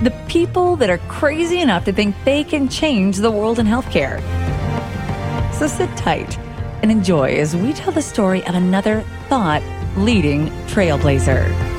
the people that are crazy enough to think they can change the world in healthcare. So sit tight and enjoy as we tell the story of another thought leading trailblazer.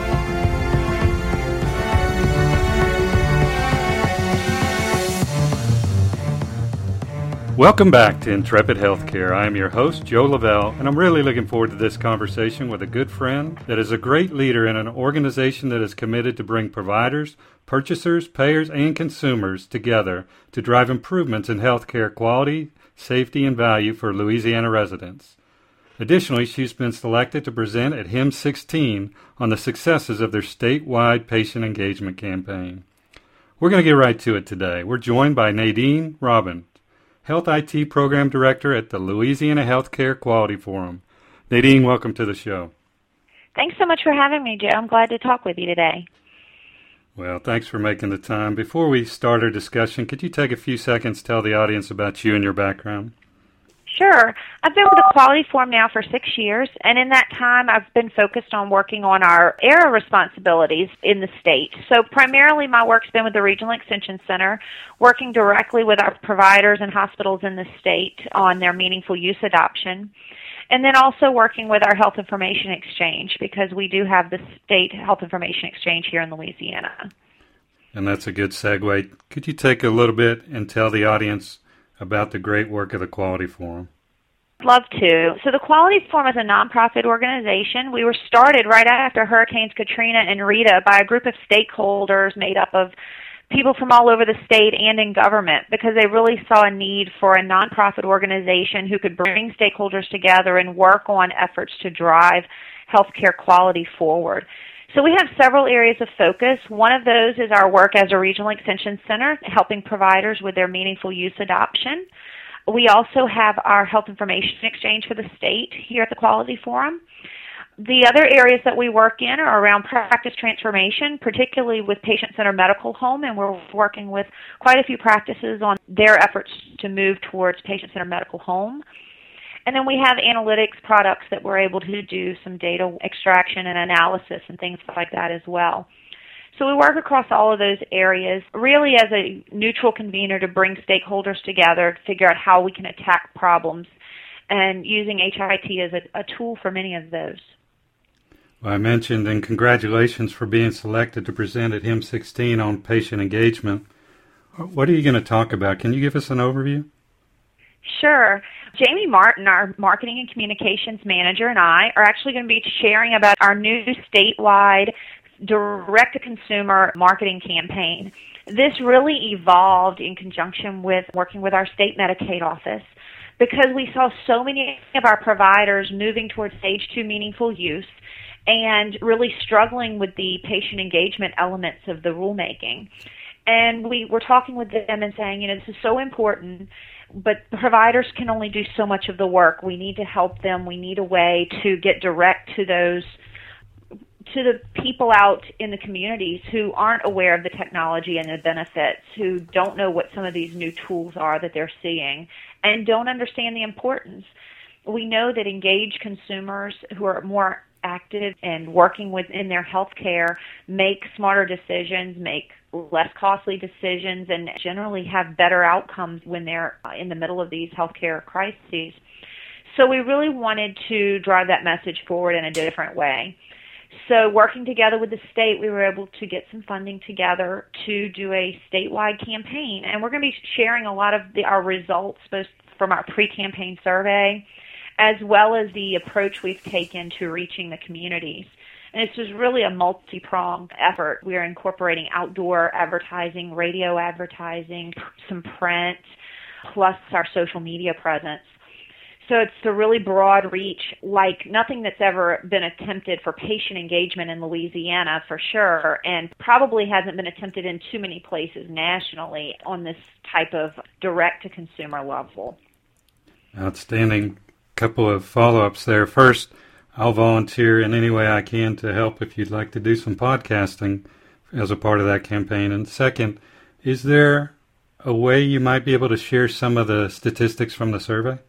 Welcome back to Intrepid Healthcare. I am your host, Joe Lavelle, and I'm really looking forward to this conversation with a good friend that is a great leader in an organization that is committed to bring providers, purchasers, payers, and consumers together to drive improvements in healthcare quality, safety, and value for Louisiana residents. Additionally, she's been selected to present at HIMSS 16 on the successes of their statewide patient engagement campaign. We're going to get right to it today. We're joined by Nadine Robin, Health IT Program Director at the Louisiana Healthcare Quality Forum. Nadine, welcome to the show. Thanks so much for having me, Joe. I'm glad to talk with you today. Well, thanks for making the time. Before we start our discussion, could you take a few seconds to tell the audience about you and your background? Sure. I've been with the Quality Forum now for six years, and in that time, I've been focused on working on our ARRA responsibilities in the state. So, primarily, my work's been with the Regional Extension Center, working directly with our providers and hospitals in the state on their meaningful use adoption. And then also working with our Health Information Exchange because we do have the State Health Information Exchange here in Louisiana. And that's a good segue. Could you take a little bit and tell the audience about the great work of the Quality Forum? Love to. So the Quality Forum is a nonprofit organization. We were started right after Hurricanes Katrina and Rita by a group of stakeholders made up of people from all over the state and in government because they really saw a need for a nonprofit organization who could bring stakeholders together and work on efforts to drive healthcare quality forward. So we have several areas of focus. One of those is our work as a regional extension center, helping providers with their meaningful use adoption. We also have our health information exchange for the state here at the Quality Forum. The other areas that we work in are around practice transformation, particularly with patient centered medical home, and we're working with quite a few practices on their efforts to move towards patient centered medical home. And then we have analytics products that we're able to do some data extraction and analysis and things like that as well. So we work across all of those areas, really as a neutral convener to bring stakeholders together to figure out how we can attack problems and using HIT as a, a tool for many of those. Well, I mentioned, and congratulations for being selected to present at HIMSS 16 on patient engagement. What are you going to talk about? Can you give us an overview? Sure. Jamie Martin, our marketing and communications manager, and I are actually going to be sharing about our new statewide direct to consumer marketing campaign. This really evolved in conjunction with working with our state Medicaid office because we saw so many of our providers moving towards stage two meaningful use and really struggling with the patient engagement elements of the rulemaking. And we were talking with them and saying, you know, this is so important but providers can only do so much of the work. We need to help them. We need a way to get direct to those to the people out in the communities who aren't aware of the technology and the benefits, who don't know what some of these new tools are that they're seeing, and don't understand the importance. We know that engaged consumers who are more active and working within their health care make smarter decisions, make less costly decisions, and generally have better outcomes when they're uh, in the middle of these healthcare crises. So we really wanted to drive that message forward in a different way. So working together with the state, we were able to get some funding together to do a statewide campaign, and we're going to be sharing a lot of the, our results both from our pre-campaign survey as well as the approach we've taken to reaching the communities. And this is really a multi-pronged effort. We are incorporating outdoor advertising, radio advertising, some print, plus our social media presence. So it's a really broad reach, like nothing that's ever been attempted for patient engagement in Louisiana for sure, and probably hasn't been attempted in too many places nationally on this type of direct to consumer level. Outstanding. Couple of follow ups there. First, I'll volunteer in any way I can to help if you'd like to do some podcasting as a part of that campaign. And second, is there a way you might be able to share some of the statistics from the survey?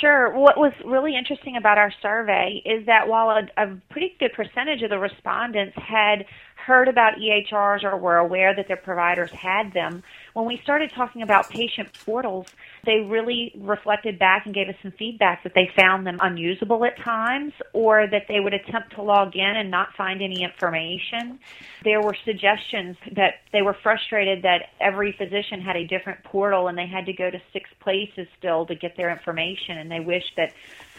Sure. What was really interesting about our survey is that while a, a, pretty good percentage of the respondents had heard about EHRs or were aware that their providers had them, when we started talking about patient portals, they really reflected back and gave us some feedback that they found them unusable at times or that they would attempt to log in and not find any information. There were suggestions that they were frustrated that every physician had a different portal and they had to go to six places still to get their information and they wished that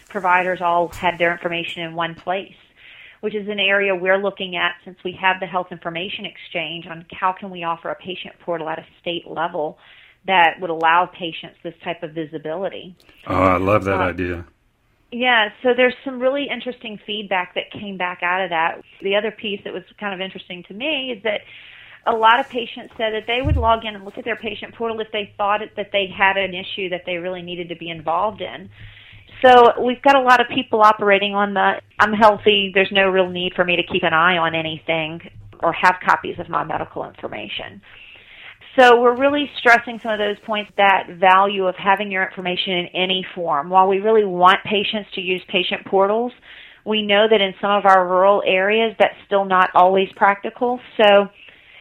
providers all had their information in one place which is an area we're looking at since we have the health information exchange on how can we offer a patient portal at a state level that would allow patients this type of visibility. Oh, I love that uh, idea. Yeah, so there's some really interesting feedback that came back out of that. The other piece that was kind of interesting to me is that a lot of patients said that they would log in and look at their patient portal if they thought it, that they had an issue that they really needed to be involved in. So we've got a lot of people operating on the I'm healthy, there's no real need for me to keep an eye on anything or have copies of my medical information. So we're really stressing some of those points, that value of having your information in any form. While we really want patients to use patient portals, we know that in some of our rural areas that's still not always practical. So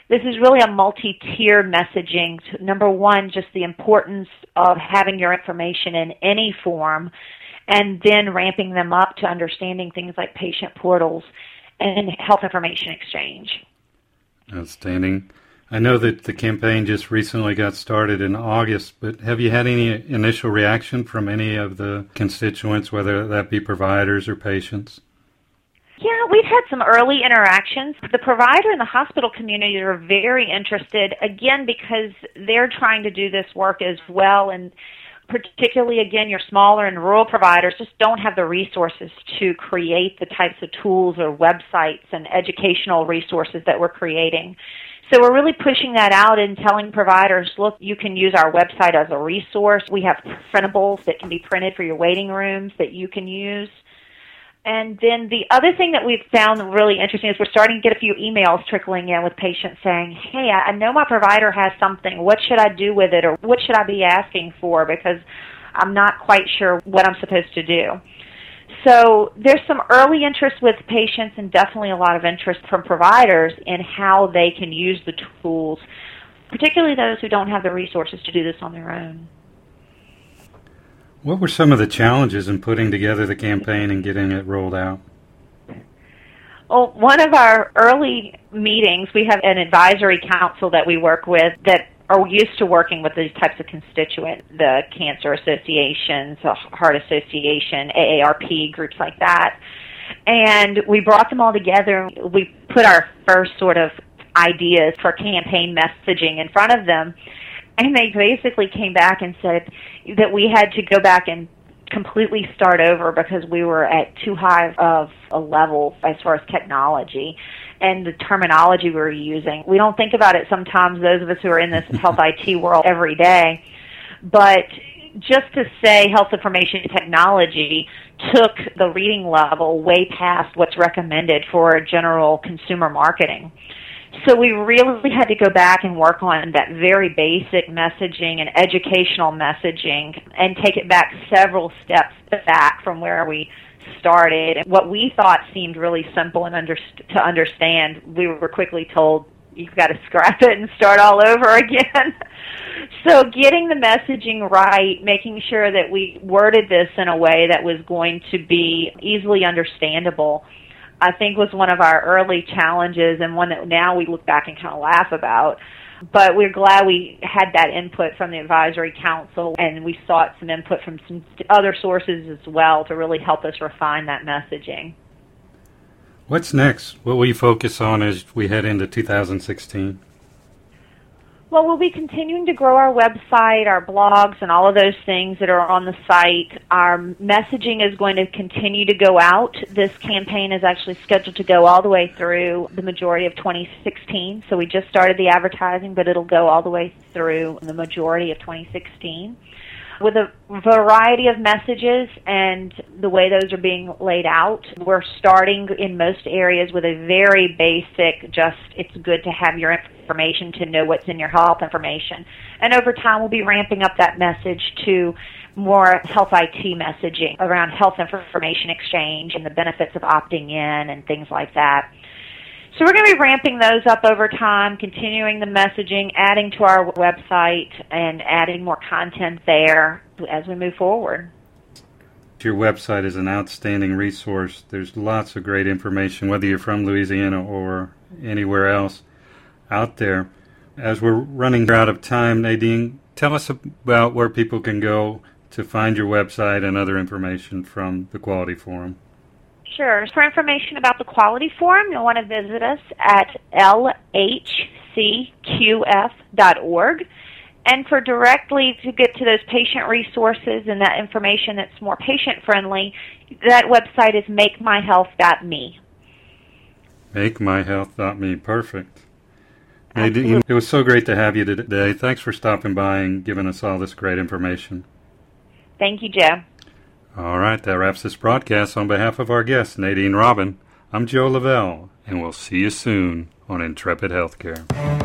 this is really a multi-tier messaging. Number one, just the importance of having your information in any form and then ramping them up to understanding things like patient portals and health information exchange. Outstanding. I know that the campaign just recently got started in August, but have you had any initial reaction from any of the constituents, whether that be providers or patients? Yeah, we've had some early interactions. The provider and the hospital community are very interested, again, because they're trying to do this work as well. And particularly again your smaller and rural providers just don't have the resources to create the types of tools or websites and educational resources that we're creating. So we're really pushing that out and telling providers, look, you can use our website as a resource. We have printables that can be printed for your waiting rooms that you can use. And then the other thing that we've found really interesting is we're starting to get a few emails trickling in with patients saying, hey, I know my provider has something. What should I do with it? Or what should I be asking for? Because I'm not quite sure what I'm supposed to do. So there's some early interest with patients and definitely a lot of interest from providers in how they can use the tools, particularly those who don't have the resources to do this on their own. What were some of the challenges in putting together the campaign and getting it rolled out? Well, one of our early meetings, we have an advisory council that we work with that are used to working with these types of constituents, the cancer associations, the heart association, AARP, groups like that. And we brought them all together. We put our first sort of ideas for campaign messaging in front of them and they basically came back and said that we had to go back and completely start over because we were at too high of a level as far as technology and the terminology we were using. We don't think about it sometimes, those of us who are in this health IT world every day, but just to say health information technology took the reading level way past what's recommended for general consumer marketing. So we really had to go back and work on that very basic messaging and educational messaging and take it back several steps back from where we started. And what we thought seemed really simple and under, to understand, we were quickly told you've got to scrap it and start all over again. so getting the messaging right, making sure that we worded this in a way that was going to be easily understandable I think was one of our early challenges and one that now we look back and kind of laugh about. But we're glad we had that input from the advisory council and we sought some input from some other sources as well to really help us refine that messaging. What's next? What will you focus on as we head into 2016? Well, we'll be continuing to grow our website, our blogs, and all of those things that are on the site. Our messaging is going to continue to go out. This campaign is actually scheduled to go all the way through the majority of 2016. So we just started the advertising, but it'll go all the way through the majority of 2016 with a variety of messages and the way those are being laid out. We're starting in most areas with a very basic, just it's good to have your information to know what's in your health information. And over time, we'll be ramping up that message to more health IT messaging around health information exchange and the benefits of opting in and things like that. So we're going to be ramping those up over time, continuing the messaging, adding to our website, and adding more content there as we move forward. Your website is an outstanding resource. There's lots of great information, whether you're from Louisiana or anywhere else out there. As we're running out of time, Nadine, tell us about where people can go to find your website and other information from the Quality Forum. Sure. For information about the Quality Forum, you'll want to visit us at lhcqf.org. And for directly to get to those patient resources and that information that's more patient friendly, that website is makemyhealth.me. Makemyhealth.me. Perfect. Nadine, it was so great to have you today. Thanks for stopping by and giving us all this great information. Thank you, Joe. All right, that wraps this broadcast. On behalf of our guest, Nadine Robin, I'm Joe Lavelle, and we'll see you soon on Intrepid Healthcare.